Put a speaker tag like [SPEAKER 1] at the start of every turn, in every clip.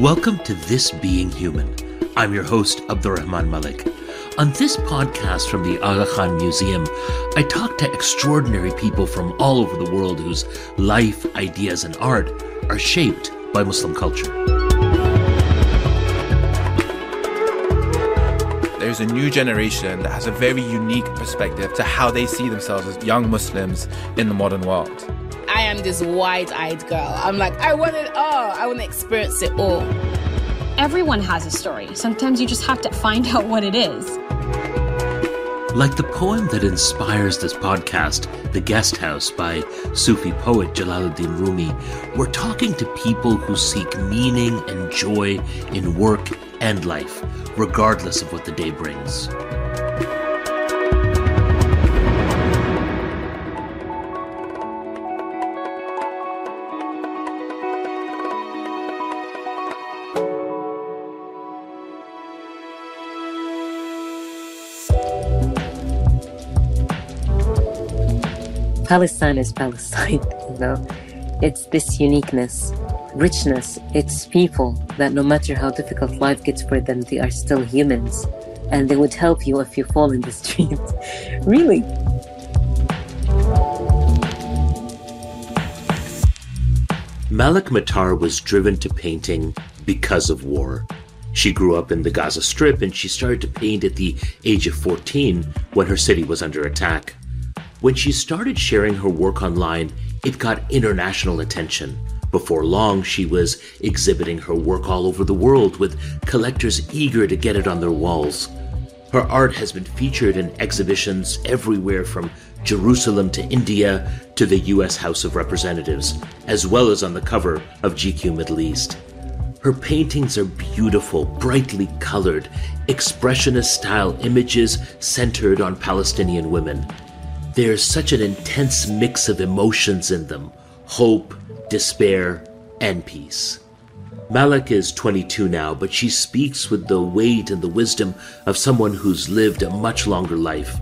[SPEAKER 1] Welcome to This Being Human. I'm your host, Abdurrahman Malik. On this podcast from the Aga Khan Museum, I talk to extraordinary people from all over the world whose life, ideas, and art are shaped by Muslim culture.
[SPEAKER 2] There's a new generation that has a very unique perspective to how they see themselves as young Muslims in the modern world.
[SPEAKER 3] I am this wide eyed girl. I'm like, I want it all. I want to experience it all.
[SPEAKER 4] Everyone has a story. Sometimes you just have to find out what it is.
[SPEAKER 1] Like the poem that inspires this podcast, The Guest House by Sufi poet Jalaluddin Rumi, we're talking to people who seek meaning and joy in work and life, regardless of what the day brings.
[SPEAKER 5] Palestine is Palestine, you know. It's this uniqueness, richness, it's people that no matter how difficult life gets for them, they are still humans. And they would help you if you fall in the street. really.
[SPEAKER 1] Malak Matar was driven to painting because of war. She grew up in the Gaza Strip and she started to paint at the age of 14 when her city was under attack. When she started sharing her work online, it got international attention. Before long, she was exhibiting her work all over the world with collectors eager to get it on their walls. Her art has been featured in exhibitions everywhere from Jerusalem to India to the US House of Representatives, as well as on the cover of GQ Middle East. Her paintings are beautiful, brightly colored, expressionist style images centered on Palestinian women. There's such an intense mix of emotions in them hope, despair, and peace. Malak is 22 now, but she speaks with the weight and the wisdom of someone who's lived a much longer life.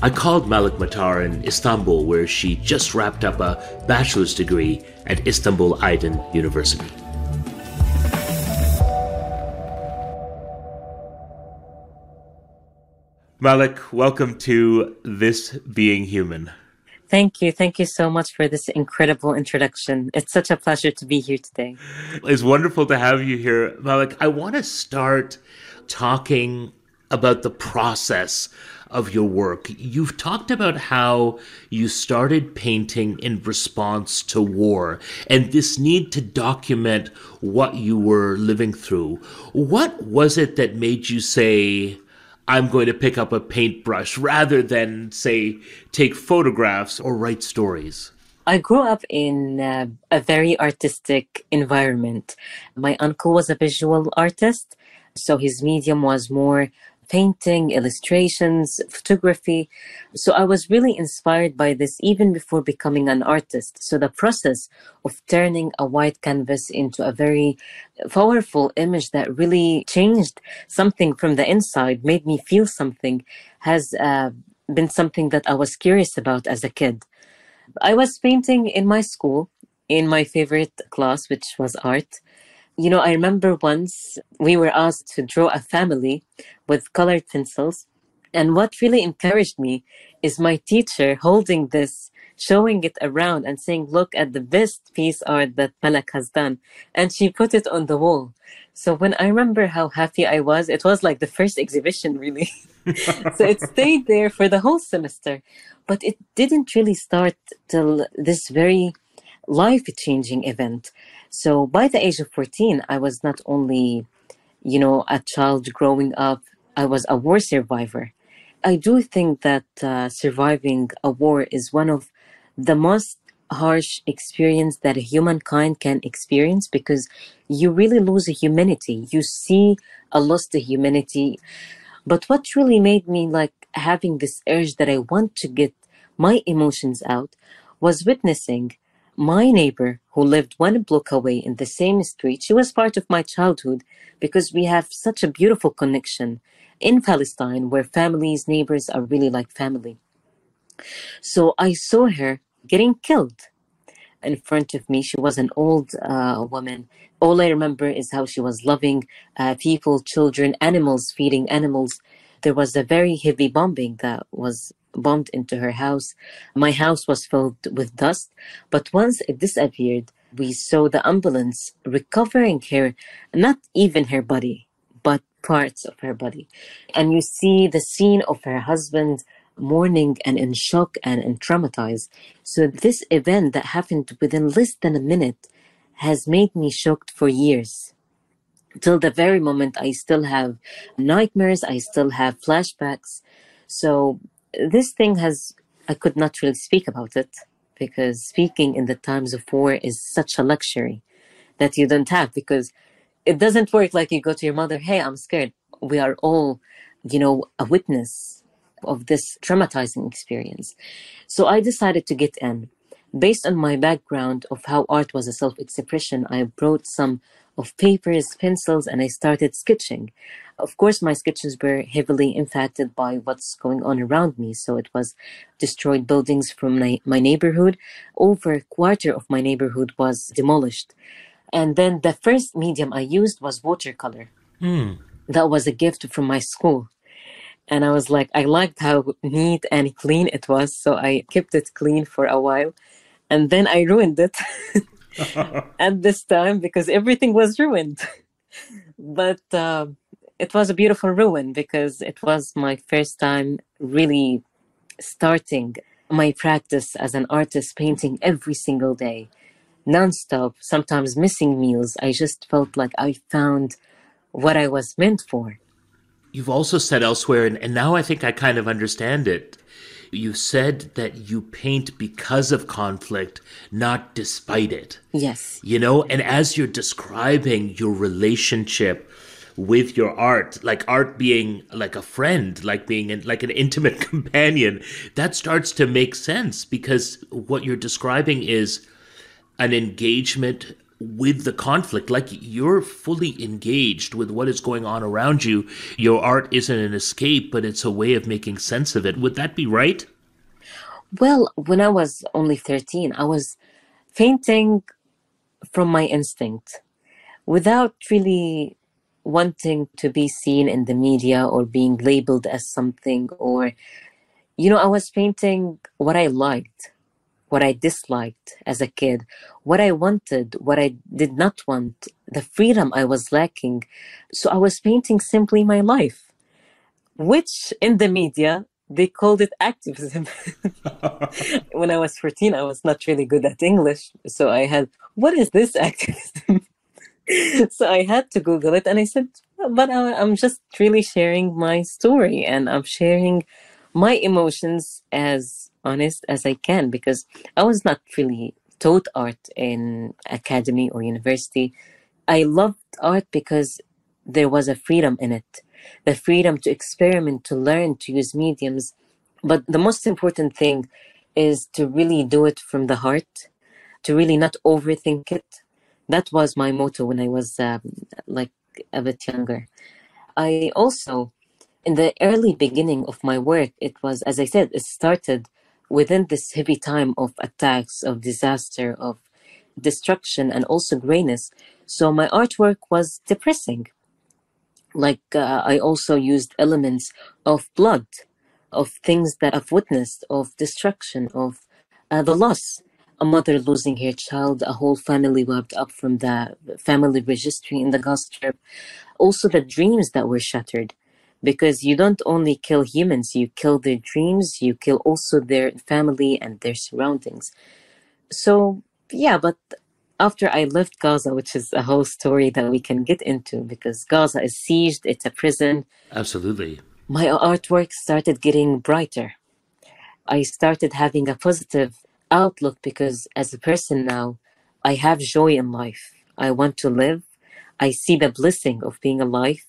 [SPEAKER 1] I called Malak Matar in Istanbul, where she just wrapped up a bachelor's degree at Istanbul Aydın University. Malak, welcome to This Being Human.
[SPEAKER 5] Thank you. Thank you so much for this incredible introduction. It's such a pleasure to be here today.
[SPEAKER 1] It's wonderful to have you here, Malak. I want to start talking about the process of your work. You've talked about how you started painting in response to war and this need to document what you were living through. What was it that made you say, I'm going to pick up a paintbrush rather than, say, take photographs or write stories?
[SPEAKER 5] I grew up in uh, a very artistic environment. My uncle was a visual artist, so his medium was more painting, illustrations, photography. So I was really inspired by this even before becoming an artist. So the process of turning a white canvas into a very powerful image that really changed something from the inside, made me feel something, has uh, been something that I was curious about as a kid. I was painting in my school in my favorite class, which was art. You know, I remember once we were asked to draw a family with colored pencils. And what really encouraged me is my teacher holding this, showing it around and saying, Look at the best piece art that Malak has done. And she put it on the wall. So when I remember how happy I was, it was like the first exhibition, really. so it stayed there for the whole semester. But it didn't really start till this very life changing event. So by the age of 14, I was not only, you know, a child growing up, I was a war survivor. I do think that uh, surviving a war is one of the most harsh experience that humankind can experience because you really lose a humanity. You see a loss to humanity. But what really made me like having this urge that I want to get my emotions out was witnessing my neighbor, who lived one block away in the same street, she was part of my childhood because we have such a beautiful connection in Palestine where families, neighbors are really like family. So I saw her getting killed. in front of me. She was an old uh, woman. All I remember is how she was loving uh, people, children, animals, feeding animals. There was a very heavy bombing that was bombed into her house. My house was filled with dust, but once it disappeared, we saw the ambulance recovering her, not even her body, but parts of her body. And you see the scene of her husband mourning and in shock and, and traumatized. So this event that happened within less than a minute has made me shocked for years. Till the very moment I still have nightmares, I still have flashbacks. So this thing has, I could not really speak about it because speaking in the times of war is such a luxury that you don't have because it doesn't work like you go to your mother, hey, I'm scared. We are all, you know, a witness of this traumatizing experience. So I decided to get in. Based on my background of how art was a self expression, I brought some of papers, pencils, and I started sketching. Of course, my sketches were heavily impacted by what's going on around me. So it was destroyed buildings from my, my neighborhood. Over a quarter of my neighborhood was demolished. And then the first medium I used was watercolor.
[SPEAKER 1] Mm.
[SPEAKER 5] That was a gift from my school. And I was like, I liked how neat and clean it was. So I kept it clean for a while. And then I ruined it at this time because everything was ruined. but uh, it was a beautiful ruin because it was my first time really starting my practice as an artist, painting every single day, nonstop, sometimes missing meals. I just felt like I found what I was meant for.
[SPEAKER 1] You've also said elsewhere, and, and now I think I kind of understand it. You said that you paint because of conflict, not despite it.
[SPEAKER 5] Yes.
[SPEAKER 1] You know, and as you're describing your relationship with your art, like art being like a friend, like being in, like an intimate companion, that starts to make sense because what you're describing is an engagement with the conflict like you're fully engaged with what is going on around you. Your art isn't an escape but it's a way of making sense of it. Would that be right?
[SPEAKER 5] Well when i was only 13 i was painting from my instinct without really wanting to be seen in the media or being labeled as something or you know i was painting what i liked what I disliked as a kid, what I wanted, what I did not want, the freedom I was lacking. So I was painting simply my life, which in the media, they called it activism. when I was 14, I was not really good at English. So I had, what is this activism? so I had to Google it and I said, but I'm just really sharing my story and I'm sharing my emotions as honest as I can because I was not really taught art in academy or university. I loved art because there was a freedom in it, the freedom to experiment, to learn, to use mediums. But the most important thing is to really do it from the heart, to really not overthink it. That was my motto when I was um, like a bit younger. I also, in the early beginning of my work, it was, as I said, it started within this heavy time of attacks, of disaster, of destruction, and also grayness. So my artwork was depressing. Like uh, I also used elements of blood, of things that I've witnessed, of destruction, of uh, the loss. A mother losing her child, a whole family wiped up from the family registry in the Strip. Also, the dreams that were shattered because you don't only kill humans, you kill their dreams, you kill also their family and their surroundings. So, yeah, but after I left Gaza, which is a whole story that we can get into because Gaza is sieged, it's a prison.
[SPEAKER 1] Absolutely.
[SPEAKER 5] My artwork started getting brighter. I started having a positive outlook because as a person now, I have joy in life. I want to live. I see the blessing of being alive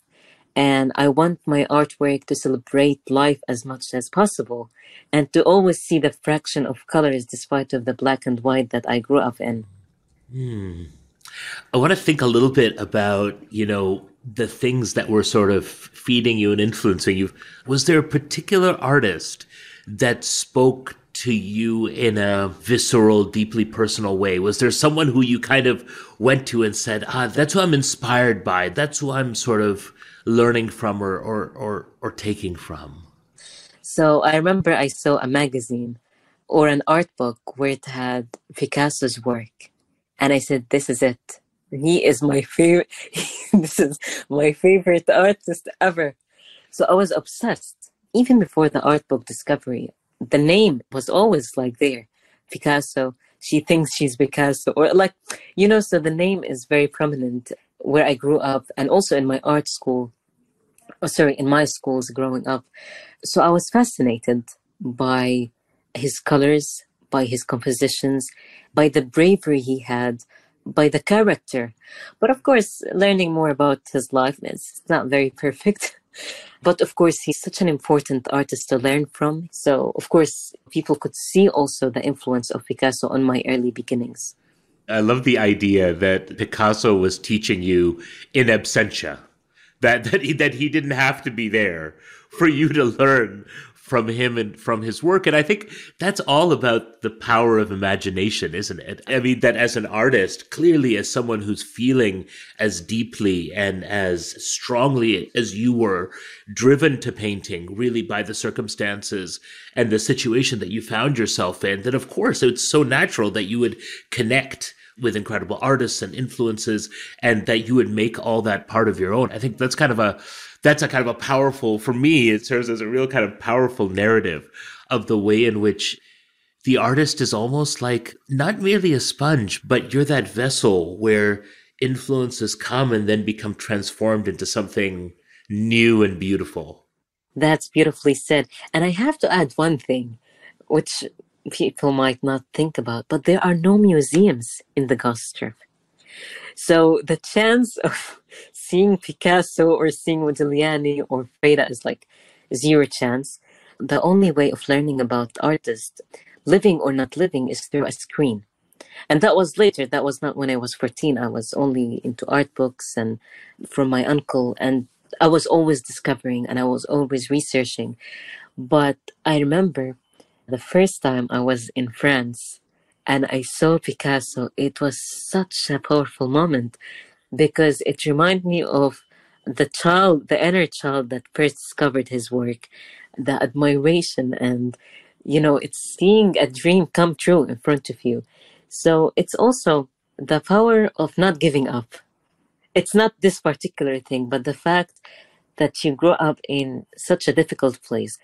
[SPEAKER 5] and I want my artwork to celebrate life as much as possible and to always see the fraction of colors despite of the black and white that I grew up in.
[SPEAKER 1] Hmm. I want to think a little bit about, you know, the things that were sort of feeding you and influencing you. Was there a particular artist that spoke to you in a visceral, deeply personal way? Was there someone who you kind of went to and said, ah, that's who I'm inspired by. That's who I'm sort of learning from or, or, or, or taking from?
[SPEAKER 5] So I remember I saw a magazine or an art book where it had Picasso's work. And I said, this is it. He is my favorite. this is my favorite artist ever. So I was obsessed. Even before the art book discovery, the name was always like there. Picasso. She thinks she's Picasso. Or like, you know, so the name is very prominent where I grew up and also in my art school. Oh, sorry, in my schools growing up. So I was fascinated by his colors, by his compositions, by the bravery he had, by the character. But of course, learning more about his life is not very perfect. but of course, he's such an important artist to learn from. So, of course, people could see also the influence of Picasso on my early beginnings.
[SPEAKER 1] I love the idea that Picasso was teaching you in absentia, that that he, that he didn't have to be there for you to learn from him and from his work. And I think that's all about the power of imagination, isn't it? I mean, that as an artist, clearly as someone who's feeling as deeply and as strongly as you were driven to painting, really by the circumstances and the situation that you found yourself in, that of course it's so natural that you would connect with incredible artists and influences and that you would make all that part of your own. I think that's kind of a that's a kind of a powerful for me it serves as a real kind of powerful narrative of the way in which the artist is almost like not merely a sponge but you're that vessel where influences come and then become transformed into something new and beautiful
[SPEAKER 5] that's beautifully said and i have to add one thing which people might not think about but there are no museums in the Gaza Strip so the chance of seeing Picasso or seeing Modigliani or Frida is like zero chance. The only way of learning about artists, living or not living, is through a screen. And that was later. That was not when I was 14. I was only into art books and from my uncle. And I was always discovering and I was always researching. But I remember the first time I was in France and I saw Picasso, it was such a powerful moment because it reminded me of the child, the inner child that first discovered his work, the admiration, and you know, it's seeing a dream come true in front of you. So it's also the power of not giving up. It's not this particular thing, but the fact that you grow up in such a difficult place,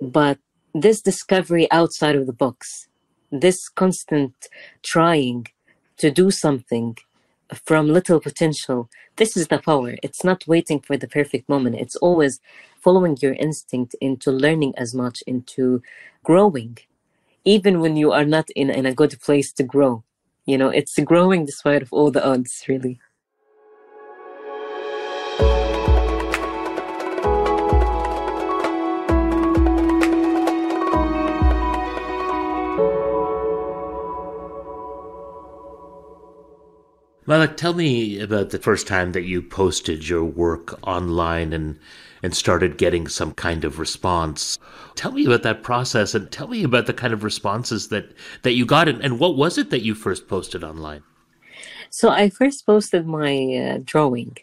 [SPEAKER 5] but this discovery outside of the box, this constant trying to do something from little potential this is the power. It's not waiting for the perfect moment. It's always following your instinct into learning as much into growing even when you are not in, in a good place to grow. You know it's growing despite of all the odds really
[SPEAKER 1] Malak, tell me about the first time that you posted your work online and and started getting some kind of response. Tell me about that process and tell me about the kind of responses that that you got and, and what was it that you first posted online?
[SPEAKER 5] So I first posted my uh, drawing.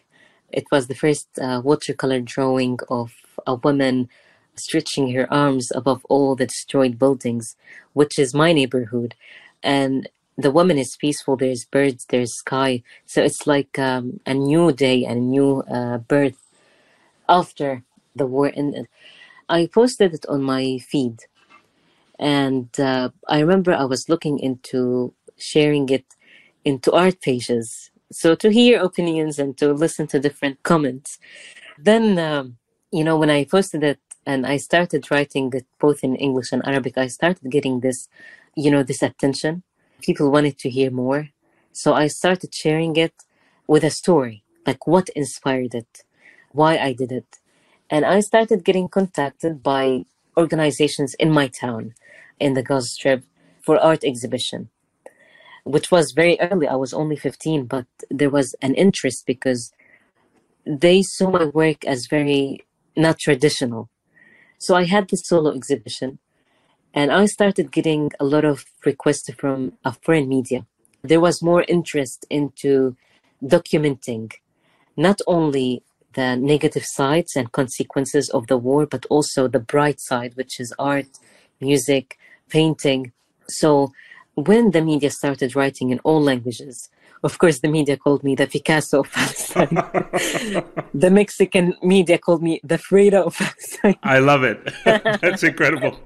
[SPEAKER 5] It was the first uh, watercolor drawing of a woman stretching her arms above all the destroyed buildings, which is my neighborhood. And the woman is peaceful. There's birds, there's sky. So it's like um, a new day and a new uh, birth after the war ended. I posted it on my feed. And uh, I remember I was looking into sharing it into art pages. So to hear opinions and to listen to different comments. Then, um, you know, when I posted it and I started writing it both in English and Arabic, I started getting this, you know, this attention people wanted to hear more. So I started sharing it with a story, like what inspired it, why I did it. And I started getting contacted by organizations in my town, in the Gaza Strip, for art exhibition, which was very early. I was only 15, but there was an interest because they saw my work as very not traditional. So I had this solo exhibition And I started getting a lot of requests from a foreign media. There was more interest into documenting not only the negative sides and consequences of the war, but also the bright side, which is art, music, painting. So when the media started writing in all languages, of course, the media called me the Picasso of Palestine. the Mexican media called me the Frida of Palestine.
[SPEAKER 1] I love it. That's incredible.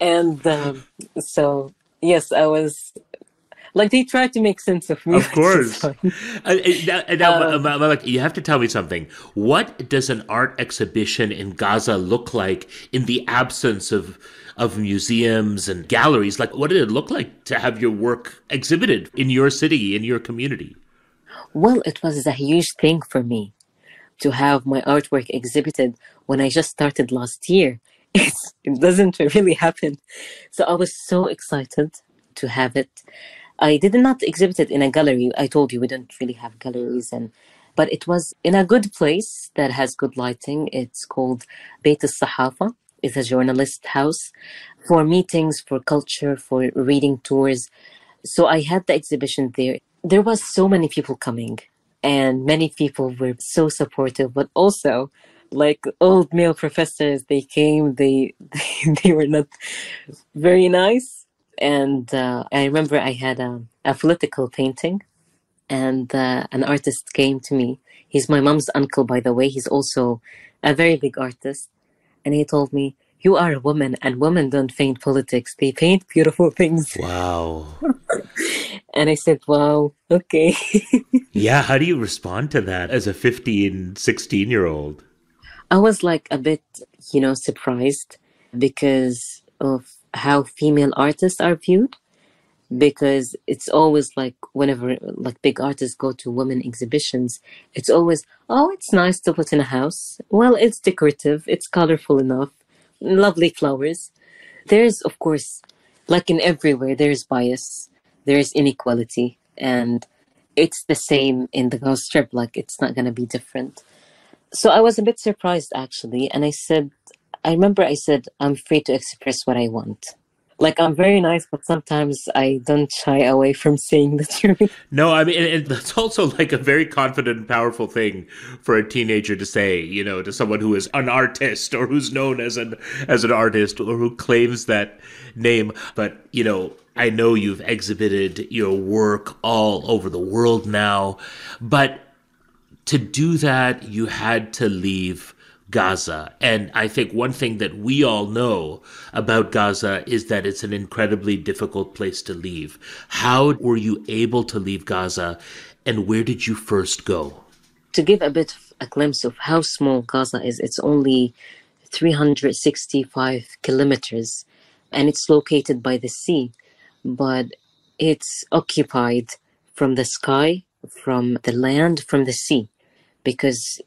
[SPEAKER 5] and um, so, yes, I was like they tried to make sense of me.
[SPEAKER 1] Of course. Uh, now, now um, Malak, you have to tell me something. What does an art exhibition in Gaza look like in the absence of of museums and galleries? Like, what did it look like to have your work exhibited in your city, in your community?
[SPEAKER 5] Well, it was a huge thing for me to have my artwork exhibited when I just started last year. It's, it doesn't really happen. So I was so excited to have it. I did not exhibit it in a gallery. I told you we don't really have galleries and but it was in a good place that has good lighting. It's called Beit al-Sahafa. It's a journalist house for meetings, for culture, for reading tours. So I had the exhibition there. There was so many people coming and many people were so supportive, but also like old male professors, they came, they, they, they were not very nice and uh, I remember I had a, a political painting, and uh, an artist came to me. He's my mom's uncle, by the way. He's also a very big artist, and he told me, "You are a woman, and women don't paint politics. They paint beautiful things."
[SPEAKER 1] Wow.
[SPEAKER 5] and I said, "Wow, okay."
[SPEAKER 1] yeah, how do you respond to that as a 15, 16 year old?
[SPEAKER 5] I was like a bit, you know, surprised because of how female artists are viewed because it's always like whenever like big artists go to women exhibitions it's always oh it's nice to put in a house. Well it's decorative it's colorful enough lovely flowers. There's of course like in everywhere there's bias there's inequality and it's the same in the Gaza Strip like it's not going to be different. So i was a bit surprised actually and i said I remember I said, I'm free to express what I want. Like, I'm very nice, but sometimes I don't shy away from saying the truth.
[SPEAKER 1] No, I mean, and that's also like a very confident and powerful thing for a teenager to say, you know, to someone who is an artist or who's known as an, as an artist or who claims that name. But, you know, I know you've exhibited your work all over the world now, but to do that, you had to leave Gaza. And I think one thing that we all know about Gaza is that it's an incredibly difficult place to leave. How were you able to leave Gaza and where did you first go?
[SPEAKER 5] To give a bit of a glimpse of how small Gaza is, it's only 365 kilometers and it's located by the sea, but it's occupied from the sky, from the land, from the sea because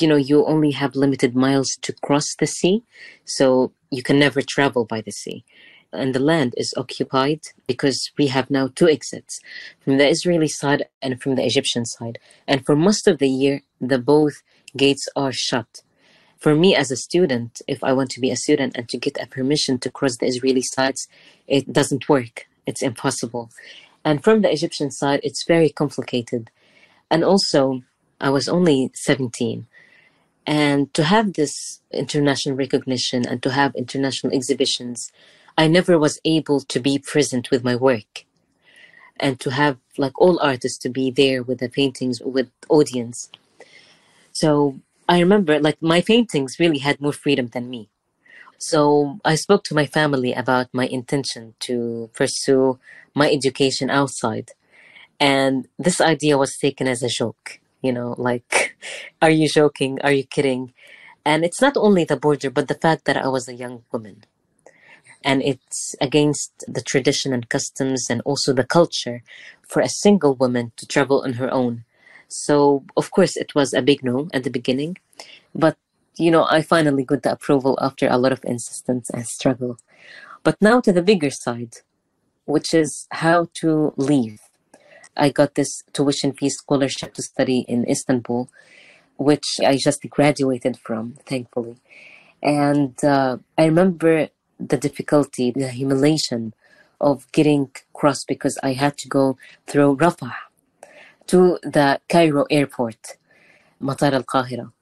[SPEAKER 5] you know you only have limited miles to cross the sea so you can never travel by the sea and the land is occupied because we have now two exits from the Israeli side and from the Egyptian side. And for most of the year, the both gates are shut. For me as a student, if I want to be a student and to get a permission to cross the Israeli sides, it doesn't work. It's impossible. And from the Egyptian side, it's very complicated. And also, I was only 17. And to have this international recognition and to have international exhibitions, I never was able to be present with my work. And to have like all artists to be there with the paintings with audience. So I remember like my paintings really had more freedom than me. So I spoke to my family about my intention to pursue my education outside. And this idea was taken as a joke you know like are you joking? Are you kidding? And it's not only the border but the fact that i was a young woman. And it's against the tradition and customs and also the culture for a single woman to travel on her own. So of course it was a big no at the beginning but you know i finally got the approval after a lot of insistence and struggle. But now to the bigger side which is how to leave I got this tuition fee scholarship to study in Istanbul, which I just graduated from, thankfully. And uh, I remember the difficulty, the humiliation of getting crossed because I had to go through Rafah to the Cairo airport, Matar al Qahira.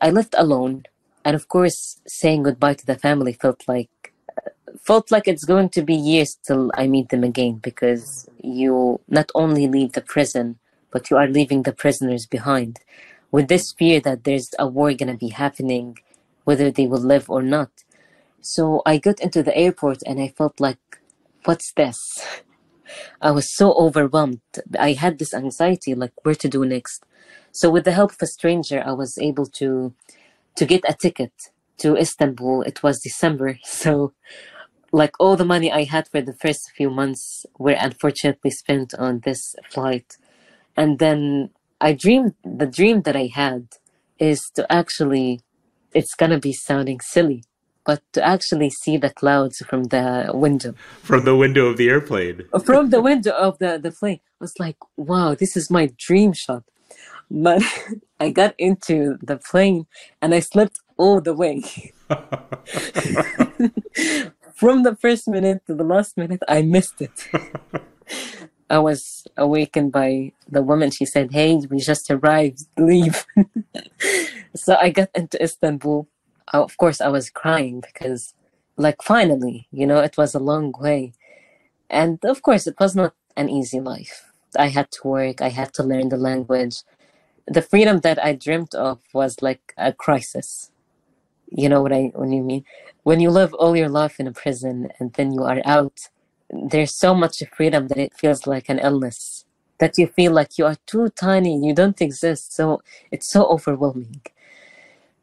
[SPEAKER 5] I left alone, and of course, saying goodbye to the family felt like felt like it's going to be years till I meet them again because you not only leave the prison, but you are leaving the prisoners behind with this fear that there's a war going to be happening, whether they will live or not. So I got into the airport and I felt like, what's this? I was so overwhelmed. I had this anxiety, like where to do next. So with the help of a stranger, I was able to to get a ticket to Istanbul. It was December, so like all the money I had for the first few months were unfortunately spent on this flight. And then I dreamed the dream that I had is to actually it's gonna be sounding silly, but to actually see the clouds from the window.
[SPEAKER 1] From the window of the airplane.
[SPEAKER 5] From the window of the, the plane. I was like, wow, this is my dream shot. But I got into the plane and I slept all the way. From the first minute to the last minute, I missed it. I was awakened by the woman. She said, Hey, we just arrived, leave. so I got into Istanbul. Uh, of course, I was crying because, like, finally, you know, it was a long way. And of course, it was not an easy life. I had to work, I had to learn the language. The freedom that I dreamt of was like a crisis. You know what I what you mean? When you live all your life in a prison and then you are out, there's so much freedom that it feels like an illness. That you feel like you are too tiny, you don't exist. So it's so overwhelming.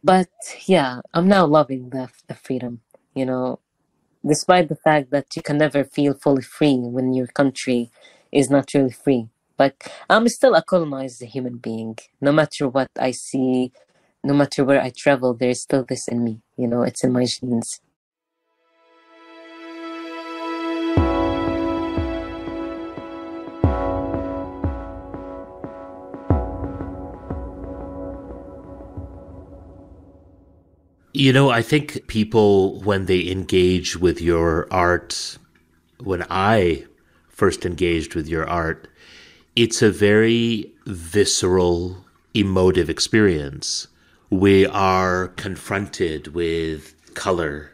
[SPEAKER 5] But yeah, I'm now loving the the freedom. You know, despite the fact that you can never feel fully free when your country is not really free. But I'm still a colonized human being. No matter what I see, no matter where I travel, there's still this in me. You know, it's in my genes.
[SPEAKER 1] You know, I think people, when they engage with your art, when I first engaged with your art, it's a very visceral, emotive experience. We are confronted with color,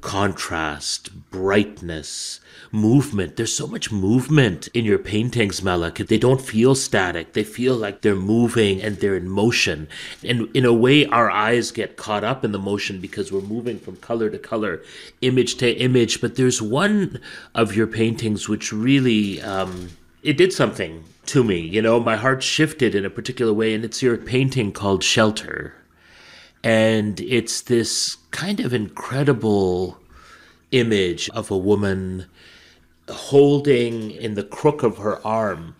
[SPEAKER 1] contrast, brightness, movement. There's so much movement in your paintings, Malak. They don't feel static. They feel like they're moving and they're in motion. And in a way, our eyes get caught up in the motion because we're moving from color to color, image to image. But there's one of your paintings which really, um, it did something to me. You know, my heart shifted in a particular way, and it's your painting called Shelter. And it's this kind of incredible image of a woman holding in the crook of her arm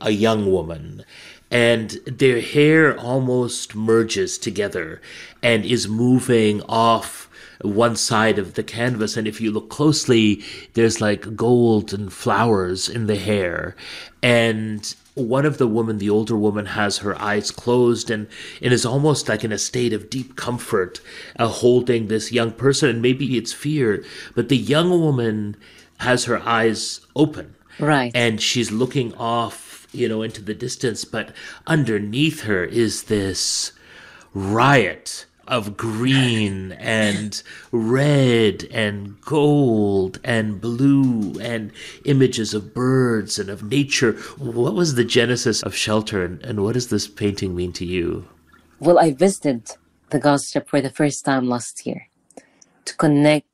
[SPEAKER 1] a young woman and their hair almost merges together and is moving off one side of the canvas and if you look closely there's like gold and flowers in the hair and one of the women the older woman has her eyes closed and, and is almost like in a state of deep comfort uh, holding this young person and maybe it's fear but the young woman has her eyes open.
[SPEAKER 5] Right.
[SPEAKER 1] And she's looking off, you know, into the distance, but underneath her is this riot of green and red and gold and blue and images of birds and of nature. What was the genesis of Shelter and, and what does this painting mean to you?
[SPEAKER 5] Well, I visited the Gaza Strip for the first time last year to connect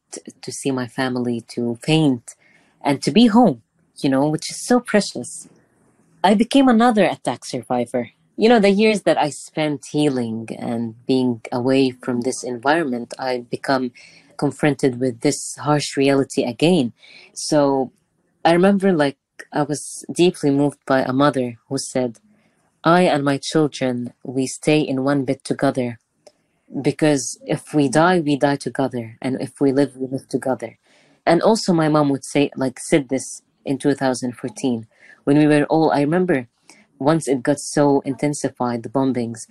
[SPEAKER 5] to see my family, to paint, and to be home, you know, which is so precious. I became another attack survivor. You know, the years that I spent healing and being away from this environment, I become confronted with this harsh reality again. So I remember like I was deeply moved by a mother who said, I and my children, we stay in one bed together because if we die, we die together, and if we live, we live together. And also, my mom would say, like, said this in 2014 when we were all. I remember once it got so intensified, the bombings,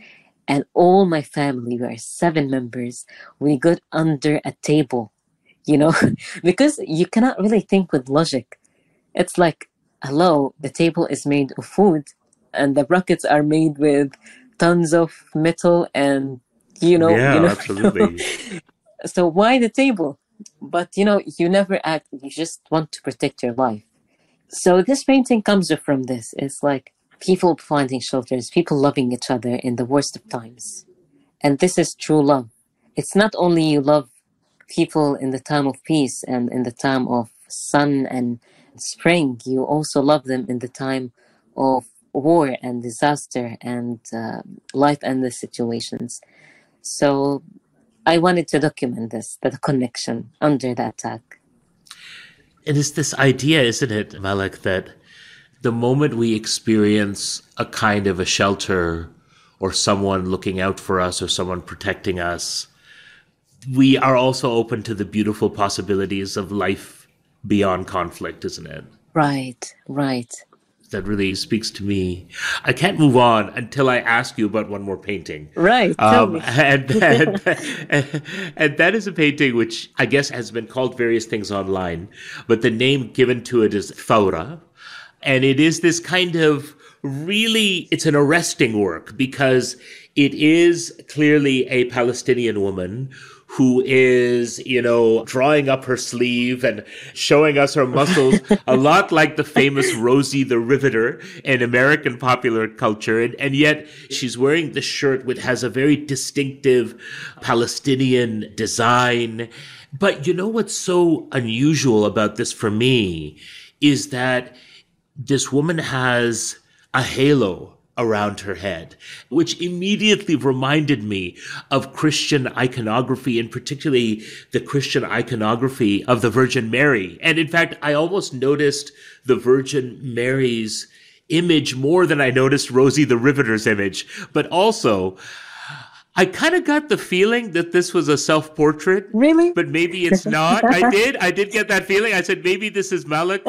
[SPEAKER 5] and all my family, we are seven members, we got under a table you know, because you cannot really think with logic. It's like, hello, the table is made of food and the rockets are made with tons of metal and, you know,
[SPEAKER 1] yeah,
[SPEAKER 5] you know,
[SPEAKER 1] absolutely.
[SPEAKER 5] so why the table? But, you know, you never act, you just want to protect your life. So this painting comes from this. It's like people finding shelters, people loving each other in the worst of times. And this is true love. It's not only you love people in the time of peace and in the time of sun and spring, you also love them in the time of war and disaster and uh, life and the situations. So I wanted to document this, the connection under the attack.
[SPEAKER 1] It is this idea, isn't it, Malak, that the moment we experience a kind of a shelter or someone looking out for us or someone protecting us, we are also open to the beautiful possibilities of life beyond conflict, isn't it?
[SPEAKER 5] Right, right.
[SPEAKER 1] That really speaks to me. I can't move on until I ask you about one more painting.
[SPEAKER 5] Right. tell
[SPEAKER 1] Um,
[SPEAKER 5] me.
[SPEAKER 1] and, and, and that is a painting which I guess has been called various things online, but the name given to it is Thawra. And it is this kind of really, it's an arresting work because it is clearly a Palestinian woman who is, you know, drawing up her sleeve and showing us her muscles, a lot like the famous Rosie the Riveter in American popular culture. And, and yet she's wearing this shirt which has a very distinctive Palestinian design. But you know what's so unusual about this for me is that this woman has a halo around her head, which immediately reminded me of Christian iconography, and particularly the Christian iconography of the Virgin Mary. And in fact, I almost noticed the Virgin Mary's image more than I noticed Rosie the Riveter's image. But also, I kind of got the feeling that this was a self portrait.
[SPEAKER 5] Really?
[SPEAKER 1] But maybe it's not. I did. I did get that feeling. I said, maybe this is Malak,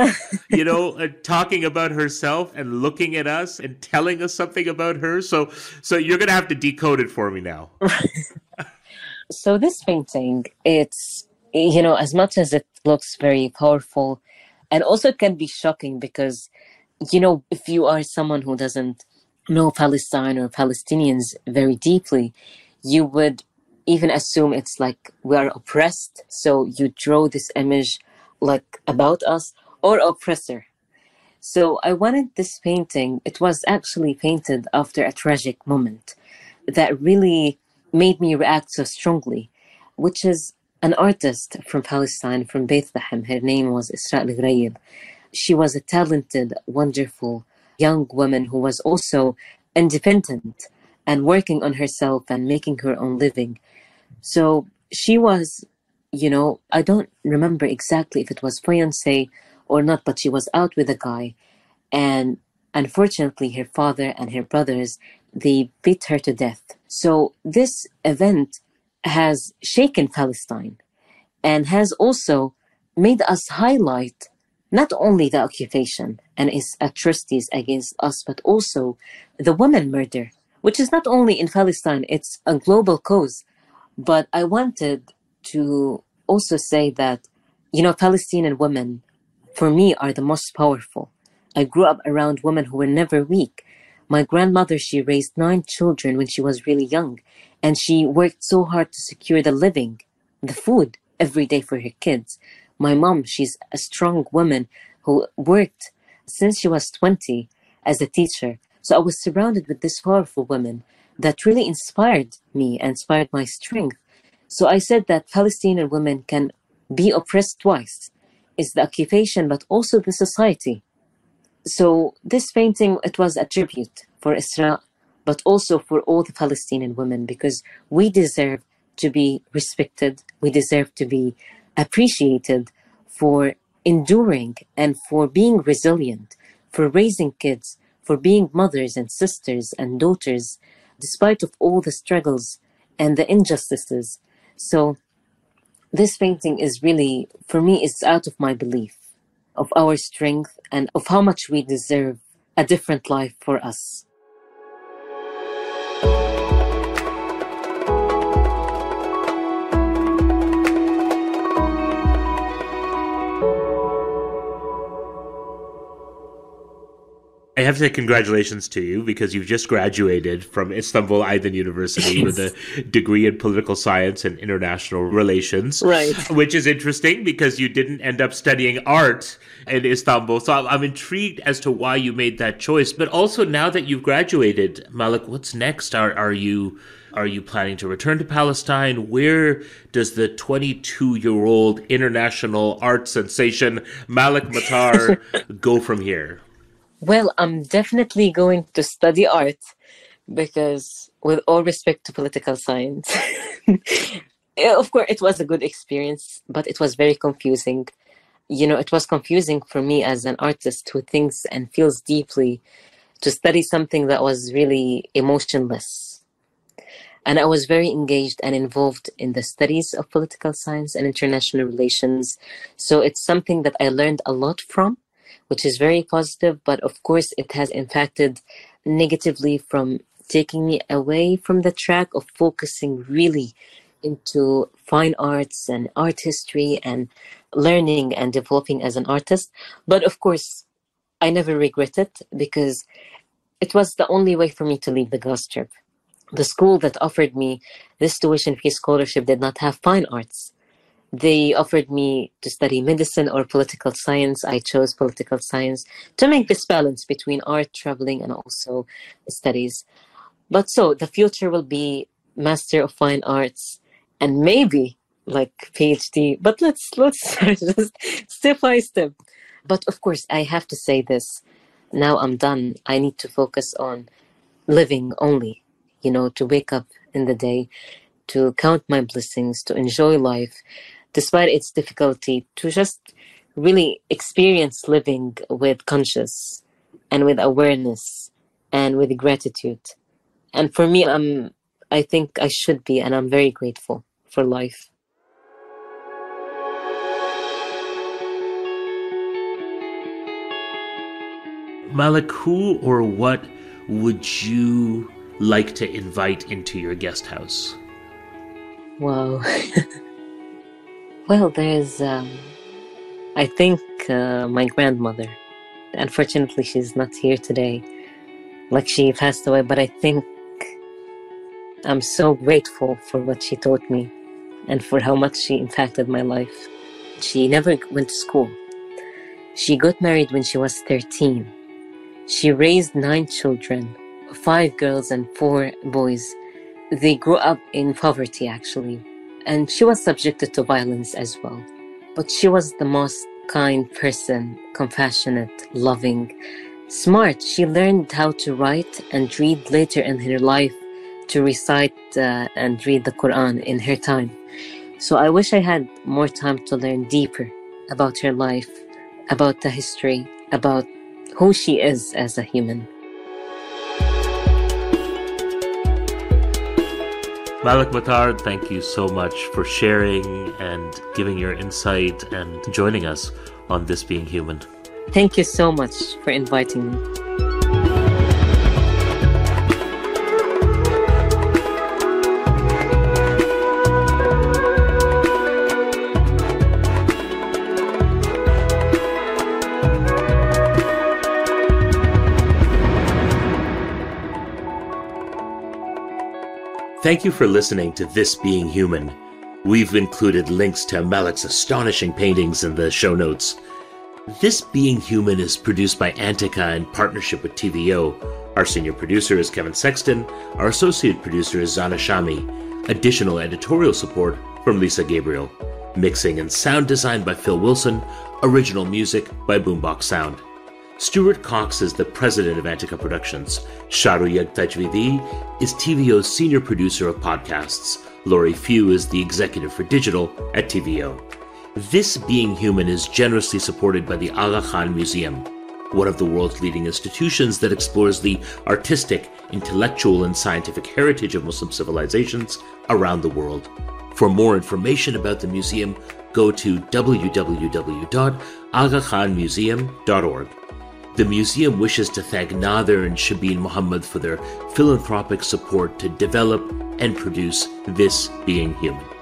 [SPEAKER 1] you know, uh, talking about herself and looking at us and telling us something about her. So, so you're going to have to decode it for me now.
[SPEAKER 5] So this painting, it's you know, as much as it looks very powerful, and also it can be shocking because, you know, if you are someone who doesn't know Palestine or Palestinians very deeply, you would even assume it's like we are oppressed. So you draw this image like about us or oppressor. So I wanted this painting, it was actually painted after a tragic moment that really made me react so strongly, which is an artist from Palestine, from Bethlehem. Her name was Isra Ghraib. She was a talented, wonderful young woman who was also independent and working on herself and making her own living. So she was, you know, I don't remember exactly if it was fiance or not, but she was out with a guy. And unfortunately, her father and her brothers, they beat her to death. So this event has shaken Palestine and has also made us highlight not only the occupation and its atrocities against us, but also the women murder, which is not only in Palestine, it's a global cause. But I wanted to also say that, you know, Palestinian women, for me, are the most powerful. I grew up around women who were never weak. My grandmother, she raised nine children when she was really young, and she worked so hard to secure the living, the food every day for her kids. My mom, she's a strong woman who worked since she was 20 as a teacher. So I was surrounded with these powerful women that really inspired me inspired my strength. So I said that Palestinian women can be oppressed twice. is the occupation, but also the society. So this painting, it was a tribute for Isra, but also for all the Palestinian women because we deserve to be respected. We deserve to be appreciated for enduring and for being resilient, for raising kids, for being mothers and sisters and daughters, despite of all the struggles and the injustices. So this painting is really, for me, it's out of my belief of our strength and of how much we deserve a different life for us.
[SPEAKER 1] Have to say congratulations to you because you've just graduated from Istanbul Aydın University yes. with a degree in political science and international relations.
[SPEAKER 5] Right.
[SPEAKER 1] Which is interesting because you didn't end up studying art in Istanbul. So I'm intrigued as to why you made that choice. But also now that you've graduated, Malak, what's next? Are are you are you planning to return to Palestine? Where does the 22 year old international art sensation Malak Mattar go from here?
[SPEAKER 5] Well, I'm definitely going to study art because, with all respect to political science, eh, of course, it was a good experience, but it was very confusing. You know, it was confusing for me as an artist who thinks and feels deeply to study something that was really emotionless. And I was very engaged and involved in the studies of political science and international relations. So it's something that I learned a lot from which is very positive, but of course it has impacted negatively from taking me away from the track of focusing really into fine arts and art history and learning and developing as an artist. But of course, I never regret it because it was the only way for me to leave the Gaza Strip. The school that offered me this tuition fee scholarship did not have fine arts they offered me to study medicine or political science. I chose political science to make this balance between art, traveling, and also studies. But so the future will be Master of Fine Arts and maybe like PhD. But let's let's just step by step. But of course, I have to say this. Now I'm done. I need to focus on living only. You know, to wake up in the day, to count my blessings, to enjoy life, despite its difficulty, to just really experience living with conscious and with awareness and with gratitude. And for me, I'm, I think I should be, and I'm very grateful for life.
[SPEAKER 1] Malak, who or what would you like to invite into your guest house?
[SPEAKER 5] Wow. Well, there's, um, I think, uh, my grandmother. Unfortunately, she's not here today. Like she passed away, but I think I'm so grateful for what she taught me and for how much she impacted my life. She never went to school. She got married when she was 13. She raised nine children, five girls and four boys. They grew up in poverty, actually and she was subjected to violence as well. But she was the most kind person, compassionate, loving, smart. She learned how to write and read later in her life to recite uh, and read the Quran in her time. So I wish I had more time to learn deeper about her life, about the history, about who she is as a human.
[SPEAKER 1] Malak Mattar, thank you so much for sharing and giving your insight and joining us on This Being Human.
[SPEAKER 5] Thank you so much for inviting me.
[SPEAKER 1] Thank you for listening to This Being Human. We've included links to Malak's astonishing paintings in the show notes. This Being Human is produced by Antica in partnership with TVO. Our senior producer is Kevin Sexton. Our associate producer is Zana Shami. Additional editorial support from Lisa Gabriel. Mixing and sound design by Phil Wilson. Original music by Boombox Sound. Stuart Cox is the president of Antica Productions. Shahruyag Tajvidi is TVO's senior producer of podcasts. Laurie Few is the executive for digital at TVO. This Being Human is generously supported by the Aga Khan Museum, one of the world's leading institutions that explores the artistic, intellectual, and scientific heritage of Muslim civilizations around the world. For more information about the museum, go to www.agakhanmuseum.org. The museum wishes to thank Nader and Shabin Muhammad for their philanthropic support to develop and produce This Being Human.